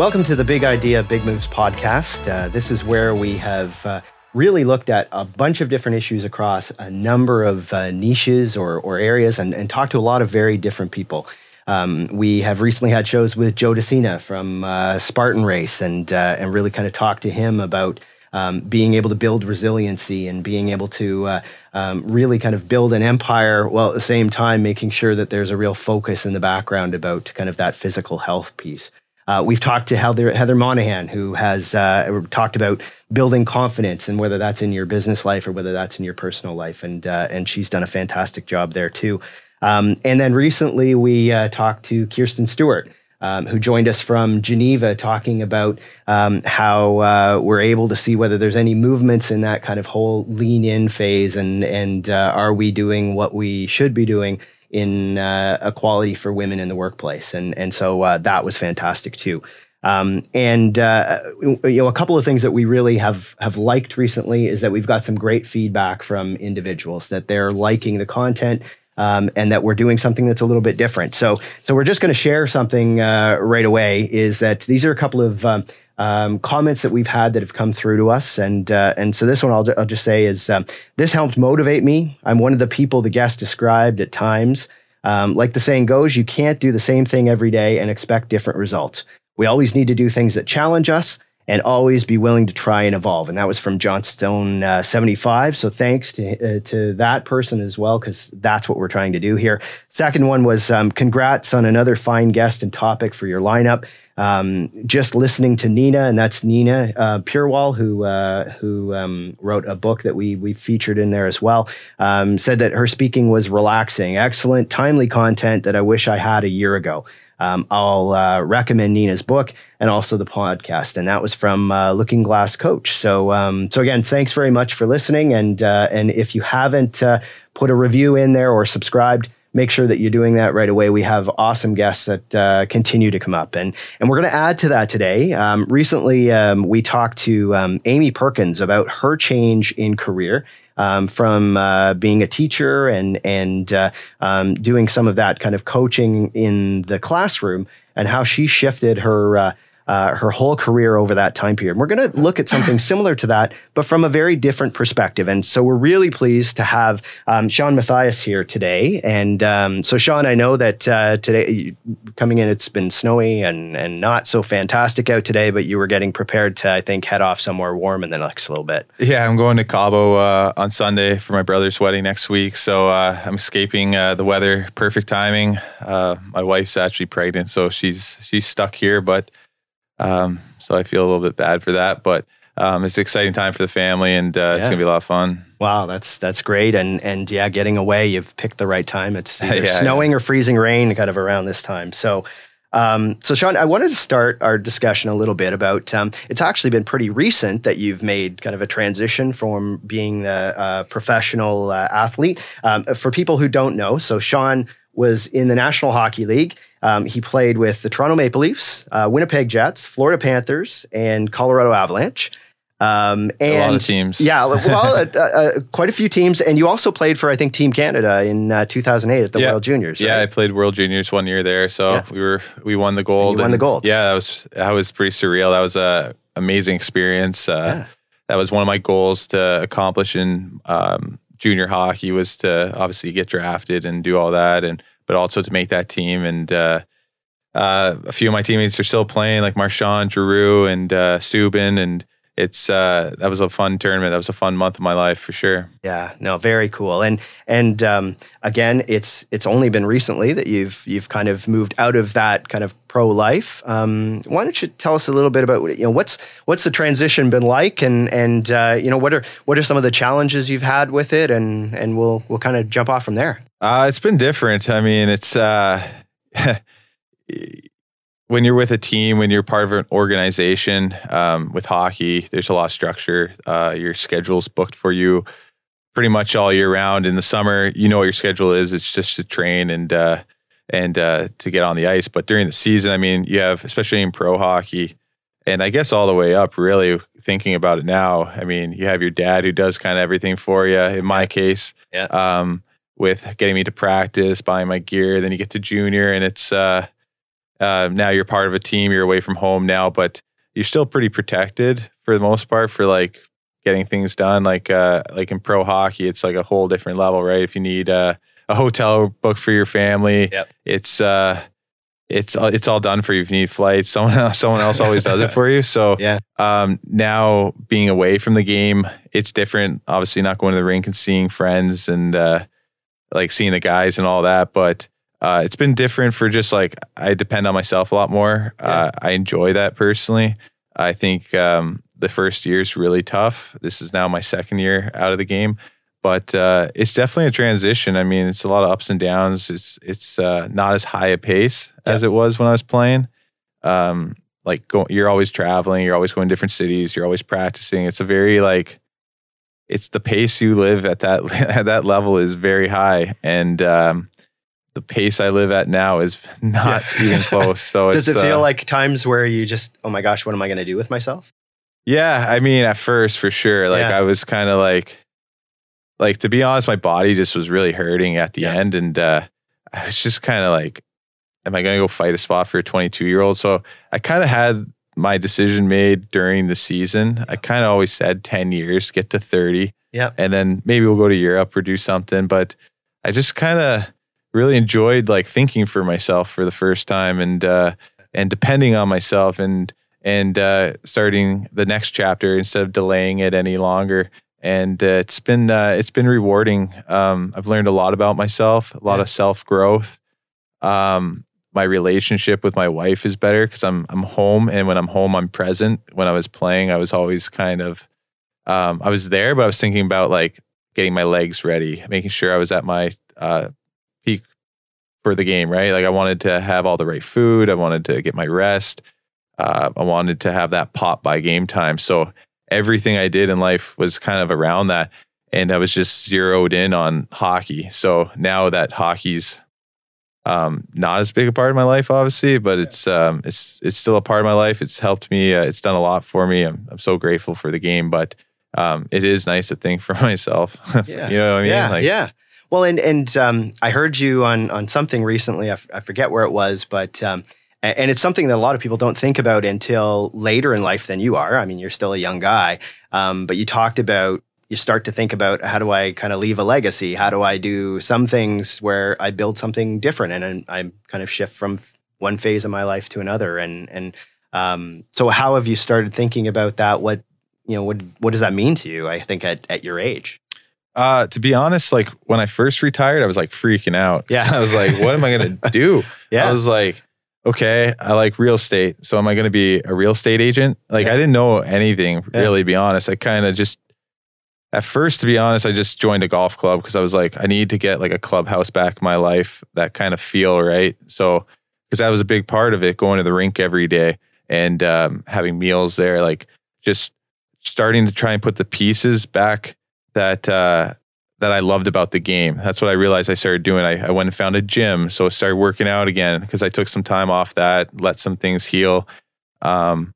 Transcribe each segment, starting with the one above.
Welcome to the Big Idea, Big Moves podcast. Uh, this is where we have uh, really looked at a bunch of different issues across a number of uh, niches or, or areas and, and talked to a lot of very different people. Um, we have recently had shows with Joe De Sena from uh, Spartan Race and, uh, and really kind of talked to him about um, being able to build resiliency and being able to uh, um, really kind of build an empire while at the same time making sure that there's a real focus in the background about kind of that physical health piece. Uh, we've talked to Heather, Heather Monahan, who has uh, talked about building confidence and whether that's in your business life or whether that's in your personal life. And, uh, and she's done a fantastic job there too. Um, and then recently we uh, talked to Kirsten Stewart, um, who joined us from Geneva, talking about um, how uh, we're able to see whether there's any movements in that kind of whole lean in phase and, and uh, are we doing what we should be doing in uh, equality for women in the workplace, and and so uh, that was fantastic too. Um, and uh, you know, a couple of things that we really have have liked recently is that we've got some great feedback from individuals that they're liking the content. Um, and that we're doing something that's a little bit different. So, so we're just going to share something uh, right away. Is that these are a couple of um, um, comments that we've had that have come through to us. And uh, and so this one I'll, I'll just say is um, this helped motivate me. I'm one of the people the guest described at times. Um, like the saying goes, you can't do the same thing every day and expect different results. We always need to do things that challenge us and always be willing to try and evolve. And that was from Johnstone uh, 75. So thanks to, uh, to that person as well, because that's what we're trying to do here. Second one was um, congrats on another fine guest and topic for your lineup. Um, just listening to Nina, and that's Nina uh, Purewal, who uh, who um, wrote a book that we we featured in there as well. Um, said that her speaking was relaxing, excellent, timely content that I wish I had a year ago. Um, I'll uh, recommend Nina's book and also the podcast, and that was from uh, Looking Glass Coach. So, um, so again, thanks very much for listening, and uh, and if you haven't uh, put a review in there or subscribed, make sure that you're doing that right away. We have awesome guests that uh, continue to come up, and and we're going to add to that today. Um, recently, um, we talked to um, Amy Perkins about her change in career. Um, from uh, being a teacher and and uh, um, doing some of that kind of coaching in the classroom, and how she shifted her uh, her whole career over that time period. we're going to look at something similar to that, but from a very different perspective. And so we're really pleased to have um, Shawn Matthias here today. And um, so, Shawn, I know that uh, today coming in, it's been snowy and and not so fantastic out today, but you were getting prepared to, I think, head off somewhere warm in the next little bit. Yeah, I'm going to Cabo uh, on Sunday for my brother's wedding next week. So uh, I'm escaping uh, the weather. Perfect timing. Uh, my wife's actually pregnant, so she's she's stuck here, but um, so I feel a little bit bad for that, but um, it's an exciting time for the family, and uh, yeah. it's gonna be a lot of fun. Wow, that's that's great, and and yeah, getting away, you've picked the right time. It's either yeah, snowing yeah. or freezing rain, kind of around this time. So. Um, so, Shawn, I wanted to start our discussion a little bit about. Um, it's actually been pretty recent that you've made kind of a transition from being a, a professional uh, athlete. Um, for people who don't know, so Shawn was in the National Hockey League. Um, he played with the Toronto Maple Leafs, uh, Winnipeg Jets, Florida Panthers, and Colorado Avalanche. Um, and a lot of teams. Yeah, well, uh, uh, quite a few teams. And you also played for, I think, Team Canada in uh, 2008 at the yeah. World Juniors. Right? Yeah, I played World Juniors one year there, so yeah. we were we won the gold. You won the gold. Yeah, that was that was pretty surreal. That was a amazing experience. Uh, yeah. That was one of my goals to accomplish in um, junior hockey was to obviously get drafted and do all that, and but also to make that team. And uh, uh, a few of my teammates are still playing, like Marchand, Giroux, and uh, Subban, and it's uh, that was a fun tournament. That was a fun month of my life for sure. Yeah, no, very cool. And and um, again, it's it's only been recently that you've you've kind of moved out of that kind of pro life. Um, why don't you tell us a little bit about you know what's what's the transition been like, and and uh, you know what are what are some of the challenges you've had with it, and and we'll we'll kind of jump off from there. Uh, it's been different. I mean, it's. Uh, when you're with a team, when you're part of an organization um, with hockey, there's a lot of structure. Uh, your schedule's booked for you pretty much all year round. In the summer, you know what your schedule is. It's just to train and uh, and uh, to get on the ice. But during the season, I mean, you have especially in pro hockey, and I guess all the way up. Really thinking about it now, I mean, you have your dad who does kind of everything for you. In my case, yeah. Um, with getting me to practice, buying my gear, then you get to junior, and it's uh, now you're part of a team. You're away from home now, but you're still pretty protected for the most part for like getting things done. Like uh, like in pro hockey, it's like a whole different level, right? If you need uh, a hotel book for your family, Yep. it's uh, it's uh, it's all done for you. If you need flights, someone else, someone else always does it for you. So Yeah. um, now being away from the game, it's different. Obviously, not going to the rink and seeing friends and uh, like seeing the guys and all that, but. Uh, it's been different for just like I depend on myself a lot more. Uh, I enjoy that personally. I think um, the first year is really tough. This is now my second year out of the game, but uh, it's definitely a transition. I mean, it's a lot of ups and downs. It's it's uh, not as high a pace as it was when I was playing. Um, like go, you're always traveling, you're always going to different cities, you're always practicing. It's a very like it's the pace you live at that at that level is very high, and um, the pace I live at now is not Yeah. even close. So it's Does it feel uh, like times where you just, oh my gosh, what am I going to do with myself? Yeah, I mean, at first, for sure. Like, Yeah. I was kind of like, like to be honest, my body just was really hurting at the Yeah. end, and uh, I was just kind of like, "Am I going to go fight a spot for a 22 year old?" So I kind of had my decision made during the season. I kind of always said 10 years, get to 30, Yeah. and then maybe we'll go to Europe or do something. But I just kind of really enjoyed like thinking for myself for the first time and uh, and depending on myself and and uh, starting the next chapter instead of delaying it any longer. And uh, it's been uh, it's been rewarding. Um, I've learned a lot about myself, a lot Yeah. of self growth. Um, my relationship with my wife is better because I'm I'm home, and when I'm home, I'm present. When I was playing, I was always kind of um, I was there, but I was thinking about like getting my legs ready, making sure I was at my uh, peak for the game, right? Like I wanted to have all the right food, I wanted to get my rest, uh, I wanted to have that pop by game time. So everything I did in life was kind of around that, and I was just zeroed in on hockey. So now that hockey's um, not as big a part of my life, obviously, but it's um, it's it's still a part of my life. It's helped me. Uh, it's done a lot for me. I'm I'm so grateful for the game, but um, it is nice to think for myself. Yeah. you know what I mean? Yeah, Like, yeah. Well, and and um, I heard you on on something recently. I, f- I forget where it was, but um, and it's something that a lot of people don't think about until later in life than you are. I mean, you're still a young guy, um, but you talked about you start to think about how do I kind of leave a legacy? How do I do some things where I build something different and then I kind of shift from one phase of my life to another? And and um, so, how have you started thinking about that? What you know, what what does that mean to you? I think at at your age. Uh, to be honest, like when I first retired, I was like freaking out. Yeah. I was like, what am I gonna do? Yeah. I was like, okay, I like real estate. So am I gonna be a real estate agent? Like Yeah. I didn't know anything Yeah. really, to be honest. I kind of just at first, to be honest, I just joined a golf club because I was like, I need to get like a clubhouse back in my life, that kind of feel, right? So because that was a big part of it, going to the rink every day and um, having meals there, like just starting to try and put the pieces back that uh, that I loved about the game. That's what I realized I started doing. I, I went and found a gym, so I started working out again because I took some time off that, let some things heal, um,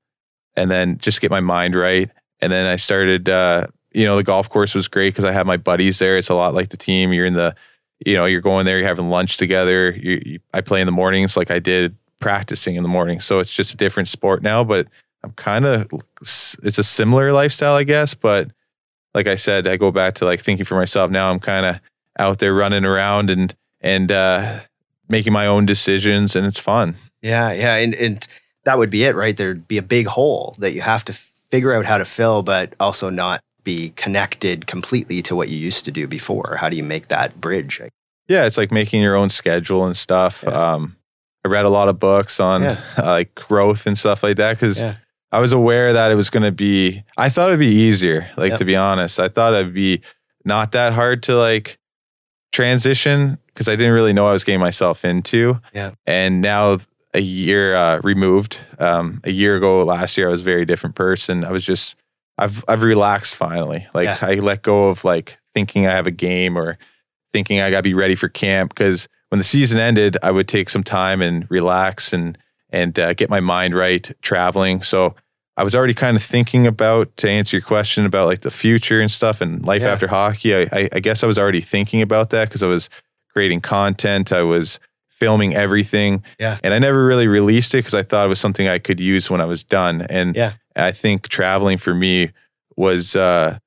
and then just get my mind right. And then I started. Uh, you know, the golf course was great because I had my buddies there. It's a lot like the team. You're in the, you know, you're going there, you're having lunch together. You, you, I play in the mornings like I did practicing in the morning. So it's just a different sport now, but I'm kind of, it's a similar lifestyle, I guess. But like I said, I go back to like thinking for myself now. I'm kind of out there running around and, and, uh, making my own decisions and it's fun. Yeah, yeah, and and that would be it, right? There'd be a big hole that you have to figure out how to fill, but also not be connected completely to what you used to do before. How do you make that bridge? Yeah. It's like making your own schedule and stuff. Yeah. Um, I read a lot of books on Yeah. uh, like growth and stuff like that because Yeah. I was aware that it was going to be. I thought it'd be easier. Like Yep. to be honest, I thought it'd be not that hard to like transition because I didn't really know I was getting myself into. Yeah. And now a year uh, removed, um, a year ago last year, I was a very different person. I was just I've I've relaxed finally. Like Yeah. I let go of like thinking I have a game or thinking I got to be ready for camp because when the season ended, I would take some time and relax and and uh, get my mind right traveling. So I was already kind of thinking about to answer your question about like the future and stuff and life Yeah. after hockey. I, I, I guess I was already thinking about that because I was creating content. I was filming everything. Yeah. And I never really released it because I thought it was something I could use when I was done. And Yeah. I think traveling for me was uh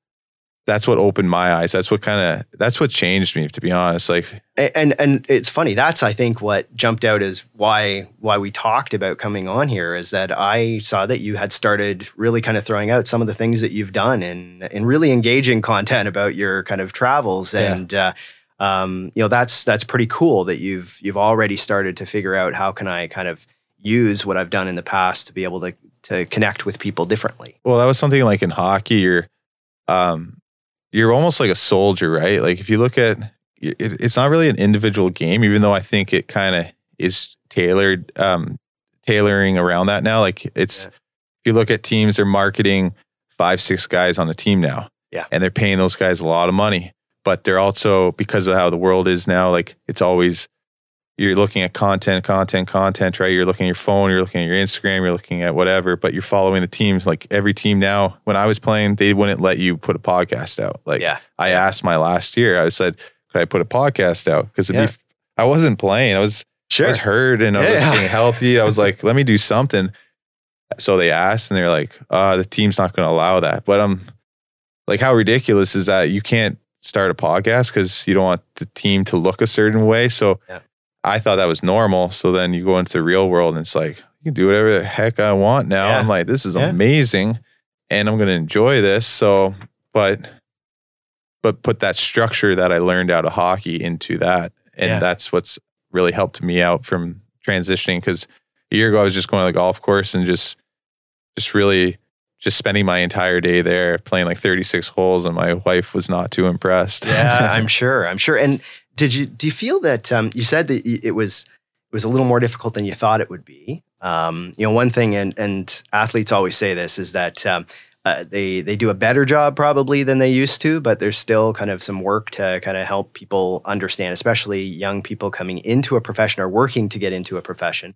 that's what opened my eyes. That's what kind of that's what changed me, to be honest. Like and and it's funny that's i think what jumped out as why why we talked about coming on here is that i saw that you had started really kind of throwing out some of the things that you've done and and really engaging content about your kind of travels Yeah. and uh, um, you know that's that's pretty cool that you've you've already started to figure out how can i kind of use what i've done in the past to be able to to connect with people differently Well, that was something like in hockey, you're, um, you're almost like a soldier, right? Like if you look at, it, it's not really an individual game, even though I think it kind of is tailored, um, tailoring around that now. Like it's, Yeah. if you look at teams, they're marketing five, six guys on a team now, Yeah. and they're paying those guys a lot of money. But they're also because of how the world is now, like it's always you're looking at content, content, content, right? You're looking at your phone, you're looking at your Instagram, you're looking at whatever, but you're following the teams. Like every team now, when I was playing, they wouldn't let you put a podcast out. Like yeah I asked my last year, I said, could I put a podcast out? Because Yeah. I wasn't playing. I was sure I was hurt and I was Yeah. being healthy. I was like, let me do something. So they asked and they're like, uh, the team's not going to allow that. But I'm like, how ridiculous is that? You can't start a podcast because you don't want the team to look a certain way. So Yeah. I thought that was normal. So then you go into the real world and it's like, you can do whatever the heck I want now. Yeah. I'm like, this is Yeah. amazing and I'm going to enjoy this. So, but, but put that structure that I learned out of hockey into that. And Yeah. that's what's really helped me out from transitioning. Cause a year ago, I was just going to the golf course and just, just really just spending my entire day there playing like 36 holes and my wife was not too impressed. yeah, I'm sure. I'm sure. And did you do you feel that um, you said that it was it was a little more difficult than you thought it would be? Um, you know, one thing, and and athletes always say this is that um, uh, they they do a better job probably than they used to, but there's still kind of some work to kind of help people understand, especially young people coming into a profession or working to get into a profession.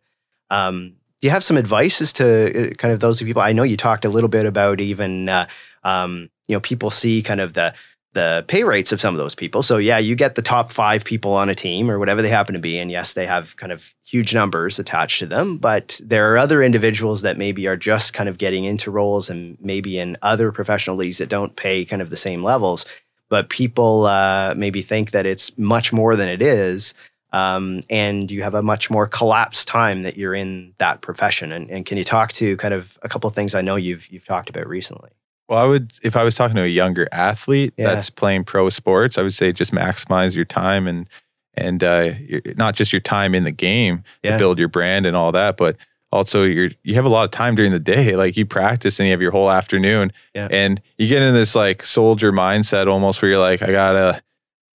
Um, do you have some advice as to uh, kind of those people? I know you talked a little bit about even uh, um, you know people see kind of the the pay rates of some of those people. So yeah, you get the top five people on a team or whatever they happen to be, and yes, they have kind of huge numbers attached to them. But there are other individuals that maybe are just kind of getting into roles and maybe in other professional leagues that don't pay kind of the same levels. But people uh, maybe think that it's much more than it is. Um, and you have a much more collapsed time that you're in that profession. And, and can you talk to kind of a couple of things I know you've you've talked about recently? Well, I would, if I was talking to a younger athlete Yeah. that's playing pro sports, I would say just maximize your time and, and uh, your, not just your time in the game Yeah. to build your brand and all that, but also you're, you have a lot of time during the day. Like you practice and you have your whole afternoon Yeah. and you get in this like soldier mindset almost where you're like, I gotta,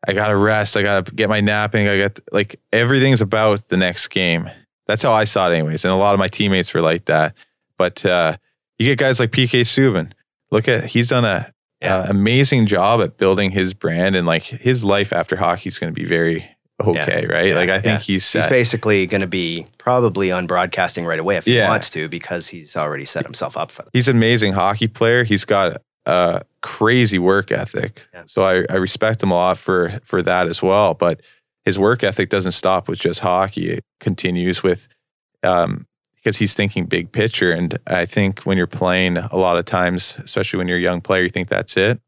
I gotta rest. I gotta get my napping. I got like everything's about the next game. That's how I saw it, anyways. And a lot of my teammates were like that. But uh, you get guys like PK Subban. Look at he's done a, Yeah. a amazing job at building his brand, and like his life after hockey is going to be very okay, right? Yeah. Like I think Yeah. he's He's basically going to be probably on broadcasting right away if he wants to because he's already set himself up for that. he's an amazing hockey player. He's got a crazy work ethic. Yeah. So I, I respect him a lot for for that as well. But his work ethic doesn't stop with just hockey. It continues with um because he's thinking big picture. And I think when you're playing a lot of times, especially when you're a young player, you think that's it.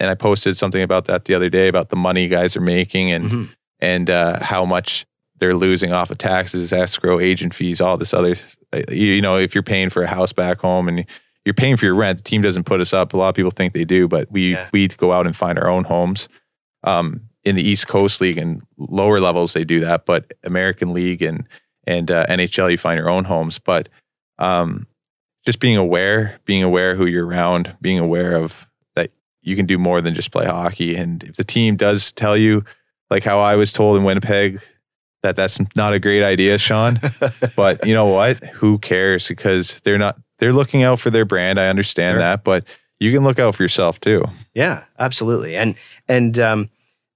And I posted something about that the other day about the money guys are making and Mhm. and uh, how much they're losing off of taxes, escrow, agent fees, all this other. uh, You, you know, if you're paying for a house back home and you're paying for your rent, the team doesn't put us up. A lot of people think they do, but we Yeah. we go out and find our own homes. Um, in the East Coast League and lower levels, they do that, but American League and and uh, NHL, you find your own homes. But um, just being aware, being aware who you're around, being aware of that you can do more than just play hockey. And if the team does tell you, like how I was told in Winnipeg, that that's not a great idea, Shawn. but you know what? Who cares? Because they're not. They're looking out for their brand. I understand Sure. that, but you can look out for yourself too. Yeah, absolutely. And and um,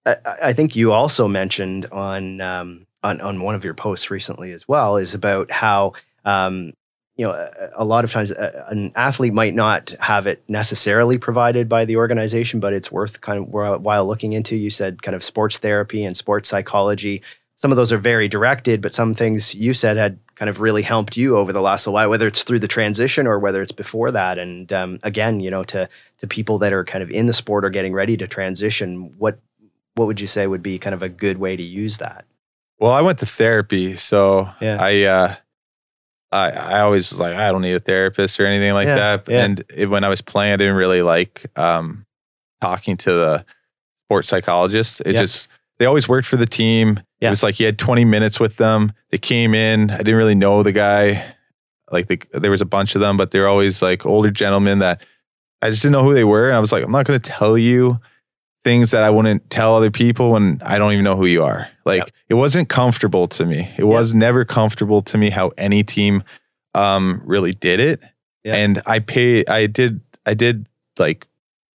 I, I think you also mentioned on um, on on one of your posts recently as well is about how um, you know a, a lot of times uh, an athlete might not have it necessarily provided by the organization, but it's worth kind of while looking into. You said kind of sports therapy and sports psychology. some of those are very directed, but some things you said had kind of really helped you over the last little while, whether it's through the transition or whether it's before that. And um, again, you know, to to people that are kind of in the sport or getting ready to transition, what what would you say would be kind of a good way to use that? Well, I went to therapy, so Yeah. I uh, I I always was like I don't need a therapist or anything like Yeah, that. yeah. And it, when I was playing, I didn't really like um, talking to the sports psychologist. It just they always worked for the team. Yeah. It was like you had 20 minutes with them. They came in. I didn't really know the guy. Like the, there was a bunch of them, but they're always like older gentlemen that I just didn't know who they were. And I was like, I'm not going to tell you things that I wouldn't tell other people when I don't even know who you are. Like Yep. it wasn't comfortable to me. It was never comfortable to me how any team um really did it. Yeah. And I pay I did I did like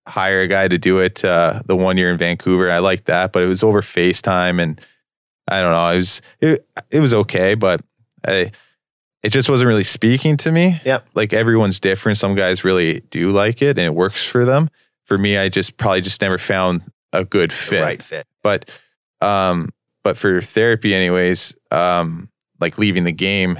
hire a guy to do it uh the one year in Vancouver. I liked that, but it was over FaceTime and I don't know. It was it, it was okay, but I it just wasn't really speaking to me. Yep. Like everyone's different. Some guys really do like it and it works for them. For me, I just probably just never found a good fit. right fit. But um but for therapy anyways, um like leaving the game,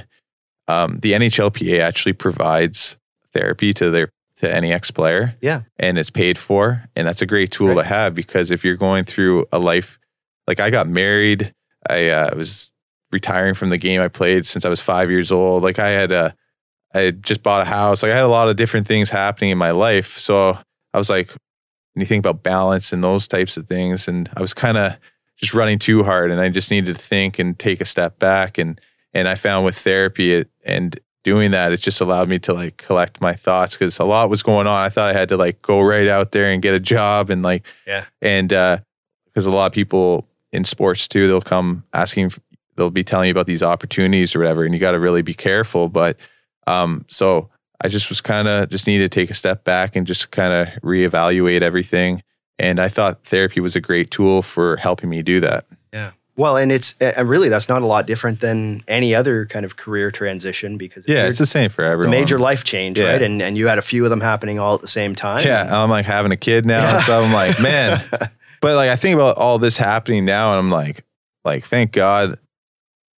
um the NHLPA actually provides therapy to their to any ex player. Yeah. And it's paid for and that's a great tool Right. to have because if you're going through a life like I got married, I uh, was retiring from the game I played since I was 5 years old. Like I had a I had just bought a house. Like I had a lot of different things happening in my life. So I was like, when you think about balance and those types of things, and I was kind of just running too hard, and I just needed to think and take a step back. And and I found with therapy it, and doing that, it just allowed me to like collect my thoughts because a lot was going on. I thought I had to like go right out there and get a job and like Yeah. and because a lot of people in sports too, they'll come asking, they'll be telling you about these opportunities or whatever, and you got to really be careful. But um, so I just was kind of just needed to take a step back and just kind of reevaluate everything. And I thought therapy was a great tool for helping me do that. Yeah. Well, and it's and really that's not a lot different than any other kind of career transition because Yeah, it's the same for it's a everyone. major life change, Yeah. right? And and you had a few of them happening all at the same time. Yeah, I'm like having a kid now, Yeah. so I'm like, man. But like I think about all this happening now, and I'm like, like thank God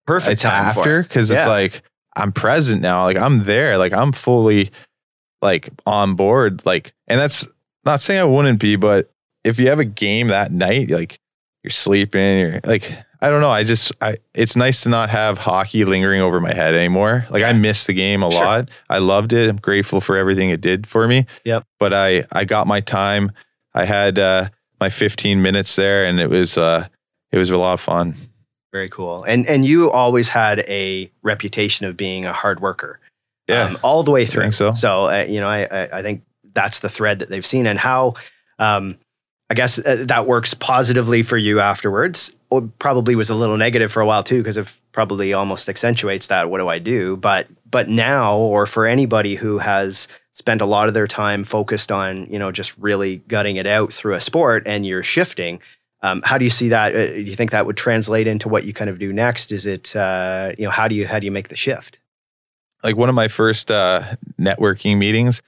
perfect it's time for after it. because Yeah. it's like I'm present now. Like I'm there. Like I'm fully like on board. Like, and that's not saying I wouldn't be, but if you have a game that night, like you're sleeping, you're like I don't know. I just I it's nice to not have hockey lingering over my head anymore. Like I miss the game a Sure. lot. I loved it. I'm grateful for everything it did for me. Yep. But I I got my time. I had uh my 15 minutes there and it was uh it was a lot of fun. Very cool. And and you always had a reputation of being a hard worker. Yeah. um, all the way through. think so. So uh, you know, I, I I think that's the thread that they've seen, and how um, I guess uh, that works positively for you afterwards. Or probably was a little negative for a while too, because it probably almost accentuates that. What do I do? But but now, or for anybody who has spent a lot of their time focused on you know just really gutting it out through a sport, and you're shifting. Um, how do you see that? Uh, do you think that would translate into what you kind of do next? Is it uh, you know how do you how do you make the shift? like one of my first uh, networking meetings,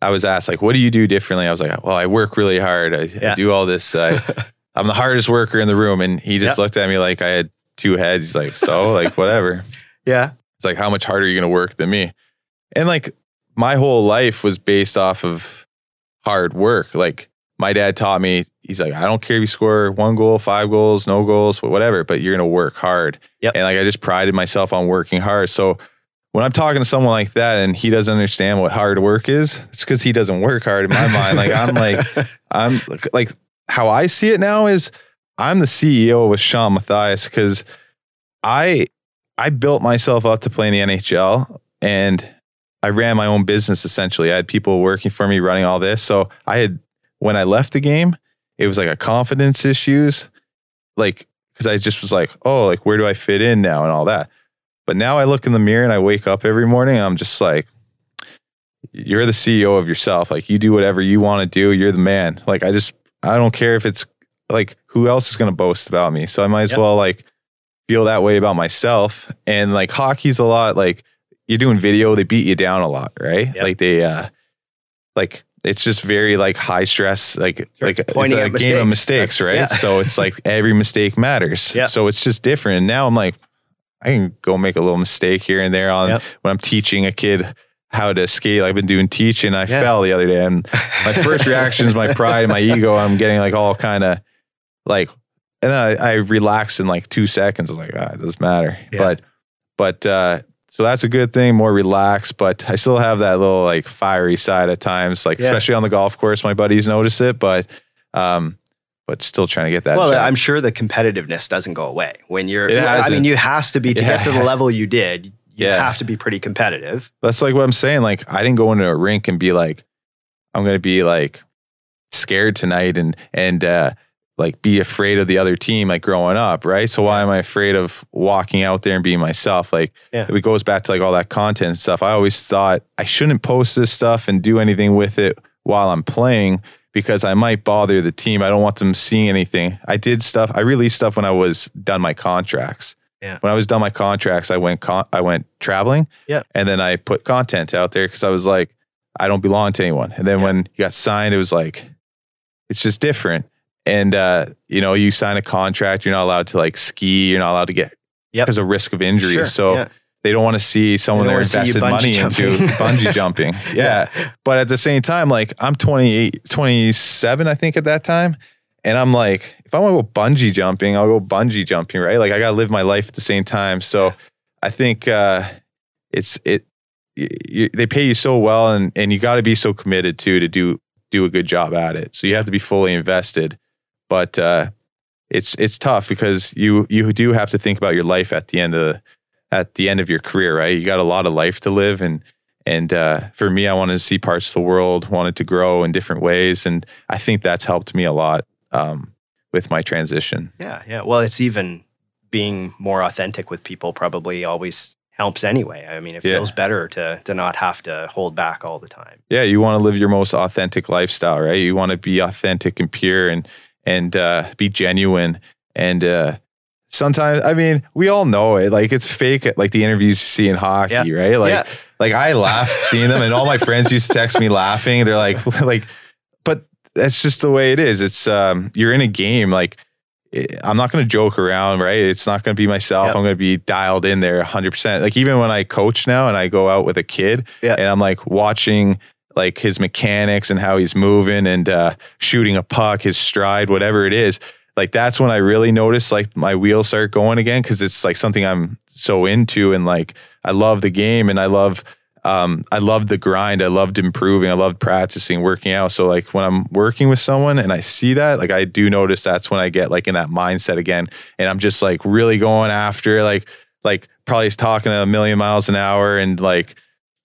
I was asked like, "What do you do differently?" I was like, "Well, I work really hard. I, Yeah. I do all this. I, I'm the hardest worker in the room." And he just Yeah. looked at me like I had two heads. He's like, "So, like, whatever." Yeah, It's like, "How much harder are you going to work than me?" And like, my whole life was based off of hard work. Like, my dad taught me. He's like, "I don't care if you score one goal, five goals, no goals, whatever, but you're going to work hard." Yep. And like, I just prided myself on working hard. So when I'm talking to someone like that and he doesn't understand what hard work is, it's because he doesn't work hard in my mind. Like I'm like, I'm like how I see it now is I'm the CEO with Shawn Matthias because I I built myself up to play in the NHL and I ran my own business essentially. I had people working for me running all this. So I had when I left the game, it was like a confidence issues. Like because I just was like, oh, like where do I fit in now and all that. But now I look in the mirror and I wake up every morning and I'm just like, you're the CEO of yourself. Like you do whatever you want to do. You're the man. Like I just, I don't care if it's like who else is going to boast about me. So I might as Yep. well like feel that way about myself. And like hockey's a lot like you're doing video, they beat you down a lot, right? Yep. Like they, uh, like it's just very like high stress, like Sure. like Pointing it's a game of mistakes. right? yeah. So it's like every mistake matters. Yeah. So it's just different. And now I'm like, I can go make a little mistake here and there on Yep. when I'm teaching a kid how to skate. I've been doing teaching. I Yeah. fell the other day, and my first reaction is my pride and my ego. I'm getting like all kind of like, and then I, I relax in like two seconds. I'm like, ah, it doesn't matter. Yeah. But, but, uh, so that's a good thing, more relaxed, but I still have that little like fiery side at times, like Yeah. especially on the golf course, my buddies notice it, but, um, but still trying to get that. well, check. I'm sure the competitiveness doesn't go away when you're. It I mean, you has to be to get to the level you did. You Yeah. have to be pretty competitive. That's like what I'm saying. Like I didn't go into a rink and be like, I'm gonna be like scared tonight and and uh like be afraid of the other team like growing up, right? So why am I afraid of walking out there and being myself? Like Yeah. it goes back to like all that content and stuff. I always thought I shouldn't post this stuff and do anything with it while I'm playing because I might bother the team. I don't want them seeing anything. I did stuff. I released stuff when I was done my contracts. Yeah. When I was done my contracts, I went con- I went traveling. Yeah. And then I put content out there because I was like, I don't belong to anyone. And then Yeah. when you got signed, it was like, it's just different. And uh, you know, you sign a contract, you're not allowed to like ski, you're not allowed to get Yep. because of risk of injury. Sure, So yeah. they don't want to see someone They they're don't wanna see you invested money bungee into bungee jumping. Yeah. But at the same time, like I'm 28, 27, I think at that time. And I'm like, if I want to go bungee jumping, I'll go bungee jumping, right? Like I got to live my life at the same time. So I think uh, it's, it, y y they pay you so well and, and you got to be so committed to, to do, do a good job at it. So you have to be fully invested. But uh, it's, it's tough because you, you do have to think about your life at the end of the, at the end of your career, right? You got a lot of life to live and and uh, for me, I wanted to see parts of the world, wanted to grow in different ways, and I think that's helped me a lot um, with my transition. Yeah, yeah. Well, it's even being more authentic with people probably always helps anyway. I mean, it Yeah. feels better to to not have to hold back all the time. Yeah, you want to live your most authentic lifestyle, right? You want to be authentic and pure, and and uh, be genuine. And uh, sometimes, I mean, we all know it. Like it's fake. Like the interviews you see in hockey, Yeah. right? Like yeah, like I laugh seeing them, and all my friends used to text me laughing. They're like, like, but that's just the way it is. It's um, you're in a game. Like eh, I'm not going to joke around, right? It's not going to be myself. Yep. I'm going to be dialed in there 100. percent Like even when I coach now and I go out with a kid, Yeah. and I'm like watching like his mechanics and how he's moving and uh, shooting a puck, his stride, whatever it is. Like that's when I really notice like my wheels start going again because it's like something I'm so into and like I love the game and I love um I loved the grind. I loved improving. I loved practicing, working out. So like when I'm working with someone and I see that, like I do notice that's when I get like in that mindset again and I'm just like really going after like like probably talking a million miles an hour and like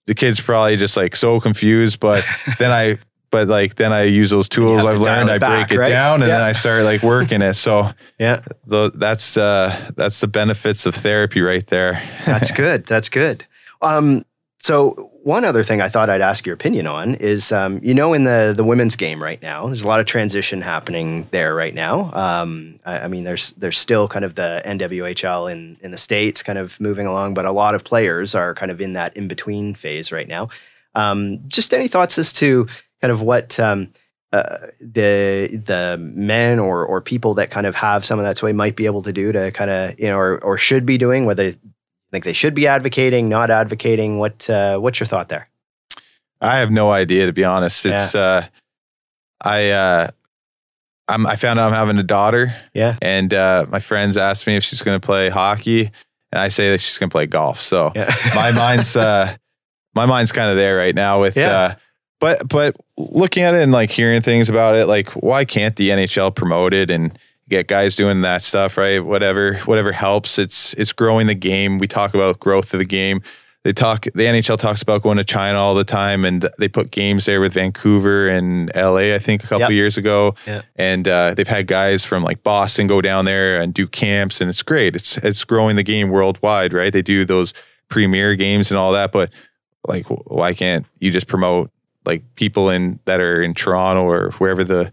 the kid's probably just like so confused but then I but like then I use those tools have to I've learned I back, break it right? down and Yeah. then I start like working it so yeah. the, that's uh that's the benefits of therapy right there That's good. That's good. Um, so one other thing I thought I'd ask your opinion on is, um, you know, in the the women's game right now, there's a lot of transition happening there right now. Um, I, I mean, there's there's still kind of the NWHL in in the states, kind of moving along, but a lot of players are kind of in that in between phase right now. Um, just any thoughts as to kind of what um, uh, the the men or or people that kind of have some of that sway might be able to do to kind of you know or or should be doing whether think they should be advocating not advocating. What uh, what's your thought there? I have no idea to be honest. It's uh I uh I'm I found out I'm having a daughter. Yeah. And uh my friends asked me if she's going to play hockey and I say that she's going to play golf. So yeah. my mind's uh my mind's kind of there right now with Yeah. uh but but looking at it and like hearing things about it like why can't the NHL promote it? And get guys doing that stuff right? Whatever whatever helps. It's it's growing the game. We talk about growth of the game. They talk the NHL talks about going to China all the time and they put games there with Vancouver and LA I think a couple Yep. years ago. Yeah. and uh, they've had guys from like Boston go down there and do camps and it's great. It's it's growing the game worldwide right? They do those premier games and all that but like why can't you just promote like people in that are in Toronto or wherever the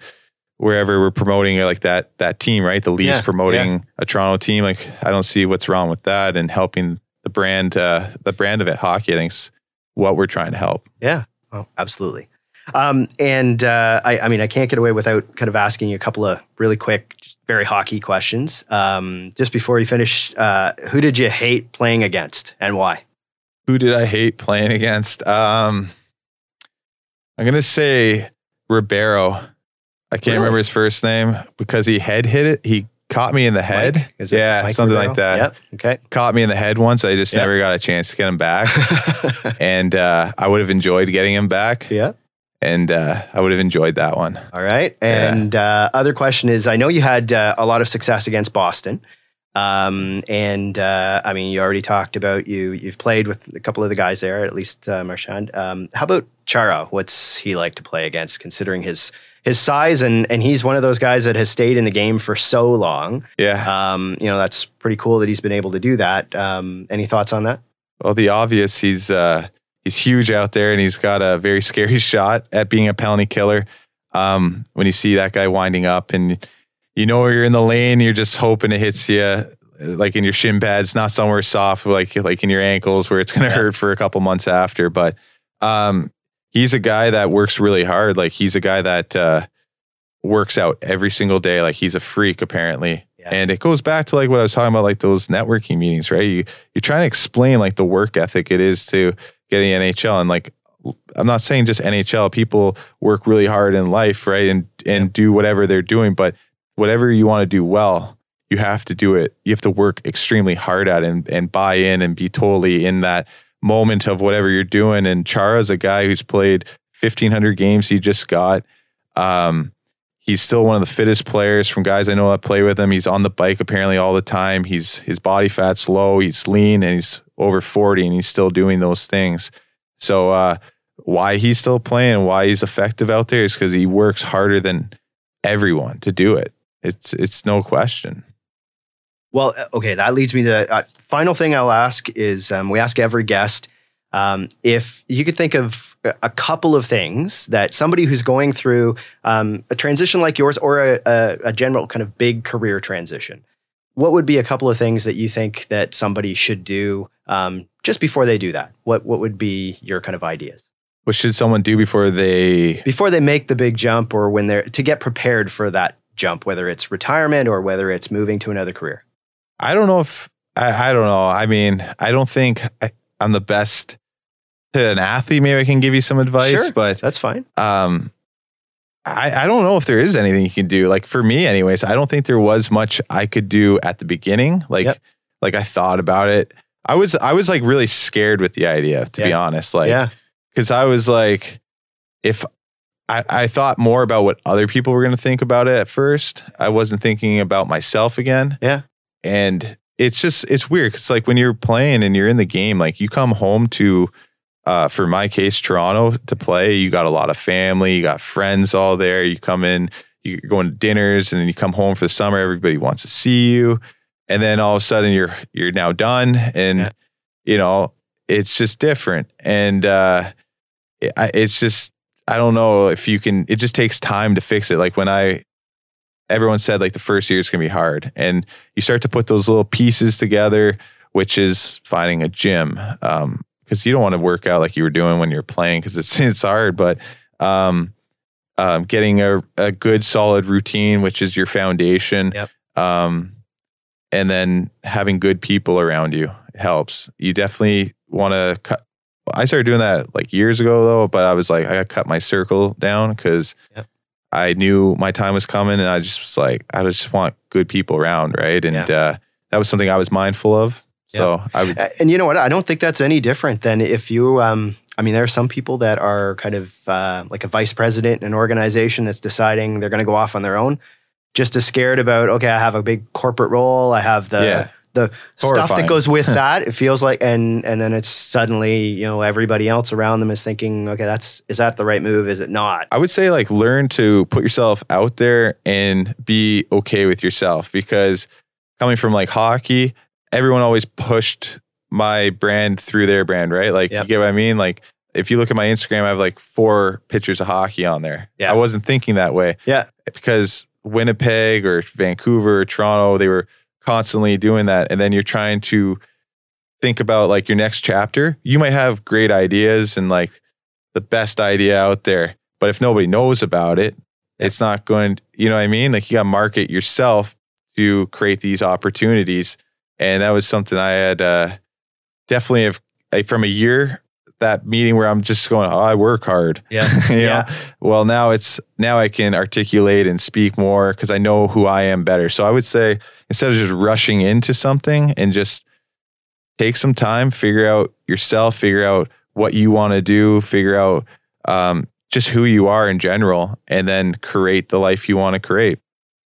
wherever we're promoting like that that team right the Leafs Yeah, promoting a Toronto team like I don't see what's wrong with that and helping the brand uh the brand of it hockey I think's what we're trying to help yeah oh, absolutely Um, and uh, I, I mean, I can't get away without kind of asking you a couple of really quick, very hockey questions. Um, just before you finish, uh, who did you hate playing against and why? Who did I hate playing against? Um, I'm gonna say Ribeiro. I can't Really? remember his first name because he head hit it. He caught me in the head. Is it yeah, Mike something Ribeiro? like that. Yep. Okay. Caught me in the head once. I just Yep. never got a chance to get him back. and uh, I would have enjoyed getting him back. yeah. And uh, I would have enjoyed that one. All right. And uh, other question is, I know you had uh, a lot of success against Boston. Um, and uh, I mean, you already talked about you. You've played with a couple of the guys there, at least uh, Marchand. Um, how about Chara? What's he like to play against, considering his his size and and he's one of those guys that has stayed in the game for so long. Yeah. Um, you know, that's pretty cool that he's been able to do that. Um, any thoughts on that? Well, the obvious, he's uh, he's huge out there, and he's got a very scary shot at being a penalty killer. Um, when you see that guy winding up, and you know you're in the lane, you're just hoping it hits you like in your shin pads, not somewhere soft, like like in your ankles, where it's going to Yeah. hurt for a couple months after. But um, he's a guy that works really hard. Like he's a guy that uh, works out every single day. Like he's a freak, apparently. Yeah. And it goes back to like what I was talking about, like those networking meetings, right? You you're trying to explain like the work ethic it is to get in the NHL, and like I'm not saying just NHL. People work really hard in life, right, and and do whatever they're doing, but whatever you want to do well, you have to do it. You have to work extremely hard at it and and buy in and be totally in that moment of whatever you're doing. And Chara's a guy who's played 1,500 games. He just got. Um, he's still one of the fittest players from guys I know that play with him. He's on the bike apparently all the time. He's his body fat's low. He's lean and he's over 40 and he's still doing those things. So uh, why he's still playing, why he's effective out there is because he works harder than everyone to do it. It's it's no question. Well, uh, okay, that leads me to uh, final thing I'll ask is um, we ask every guest um, if you could think of a- a couple of things that somebody who's going through um, a transition like yours or a, a, a general kind of big career transition, what would be a couple of things that you think that somebody should do um, just before they do that? What what would be your kind of ideas What should someone do before they before they make the big jump or when they're to get prepared for that jump, whether it's retirement or whether it's moving to another career? I don't know if I, I don't know. I mean, I don't think I, I'm the best to an athlete. Maybe I can give you some advice, Sure. but That's fine. um, I, I don't know if there is anything you can do. Like for me, anyways, I don't think there was much I could do at the beginning. Like, Yep. like I thought about it. I was, I was like really scared with the idea, to be honest. Like, yeah. because I was like, if I, I thought more about what other people were going to think about it at first, I wasn't thinking about myself again. Yeah. And it's just, it's weird. It's like when you're playing and you're in the game, like you come home to, uh, for my case, Toronto to play, you got a lot of family, you got friends all there. You come in, you're going to dinners and then you come home for the summer. Everybody wants to see you. And then all of a sudden you're, you're now done. And, Yeah. you know, it's just different. And, uh, it- it's just I don't know if you can. It just takes time to fix it. Like when I, everyone said like the first year is gonna be hard, and you start to put those little pieces together, which is finding a gym, um, because you don't want to work out like you were doing when you're playing because it's it's hard, but um, um, getting a a good solid routine, which is your foundation, Yep. um, and then having good people around you helps. You definitely want to cut. I started doing that like years ago though, but I was like, I got to cut my circle down because Yep. I knew my time was coming, and I just was like, I just want good people around, right? And uh, that was something I was mindful of. So I would, And you know what? I don't think that's any different than if you. Um, I mean, there are some people that are kind of uh, like a vice president in an organization that's deciding they're going to go off on their own, just as scared about. Okay, I have a big corporate role. I have the Yeah. The stuff that goes with that. It feels like, and and then it's suddenly you know everybody else around them is thinking, okay, that's is that the right move? Is it not? I would say like learn to put yourself out there and be okay with yourself because coming from like hockey, everyone always pushed my brand through their brand, right? Like Yep. you get what I mean? Like if you look at my Instagram, I have like four pictures of hockey on there. Yeah. I wasn't thinking that way. Yeah. Because Winnipeg or Vancouver or Toronto, they were constantly doing that. And then you're trying to think about like your next chapter. You might have great ideas and like the best idea out there, But if nobody knows about it, it's not going, you know what I mean? Like you got to market yourself to create these opportunities. And that was something I had uh, definitely have like, from a year that meeting where I'm just going, oh, I work hard. Yeah. yeah. Know? Well, now it's now I can articulate and speak more because I know who I am better. So I would say instead of just rushing into something and just take some time, figure out yourself, figure out what you want to do, figure out um, just who you are in general, and then create the life you want to create.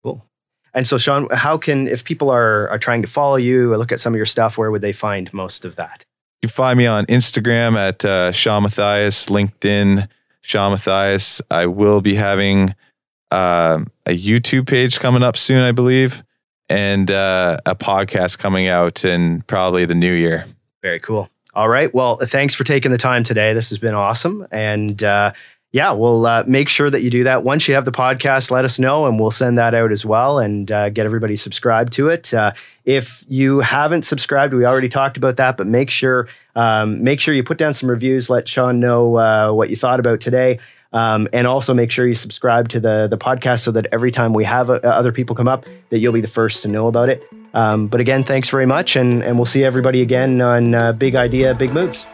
Cool. And so, Shawn, how can if people are are trying to follow you or look at some of your stuff, where would they find most of that? You find me on Instagram at uh, Shawn Matthias, LinkedIn, Shawn Matthias. I will be having uh, a YouTube page coming up soon, I believe, and uh, a podcast coming out in probably the new year. Very cool. All right. Well, thanks for taking the time today. This has been awesome. And uh, yeah, we'll uh, make sure that you do that. Once you have the podcast, let us know and we'll send that out as well and uh, get everybody subscribed to it. Uh, if you haven't subscribed, we already talked about that, but make sure um, make sure you put down some reviews. Let Shawn know uh, what you thought about today. Um, and also make sure you subscribe to the the podcast so that every time we have uh, other people come up, that you'll be the first to know about it. Um, but again, thanks very much, and and we'll see everybody again on uh, Big Idea, Big Moves.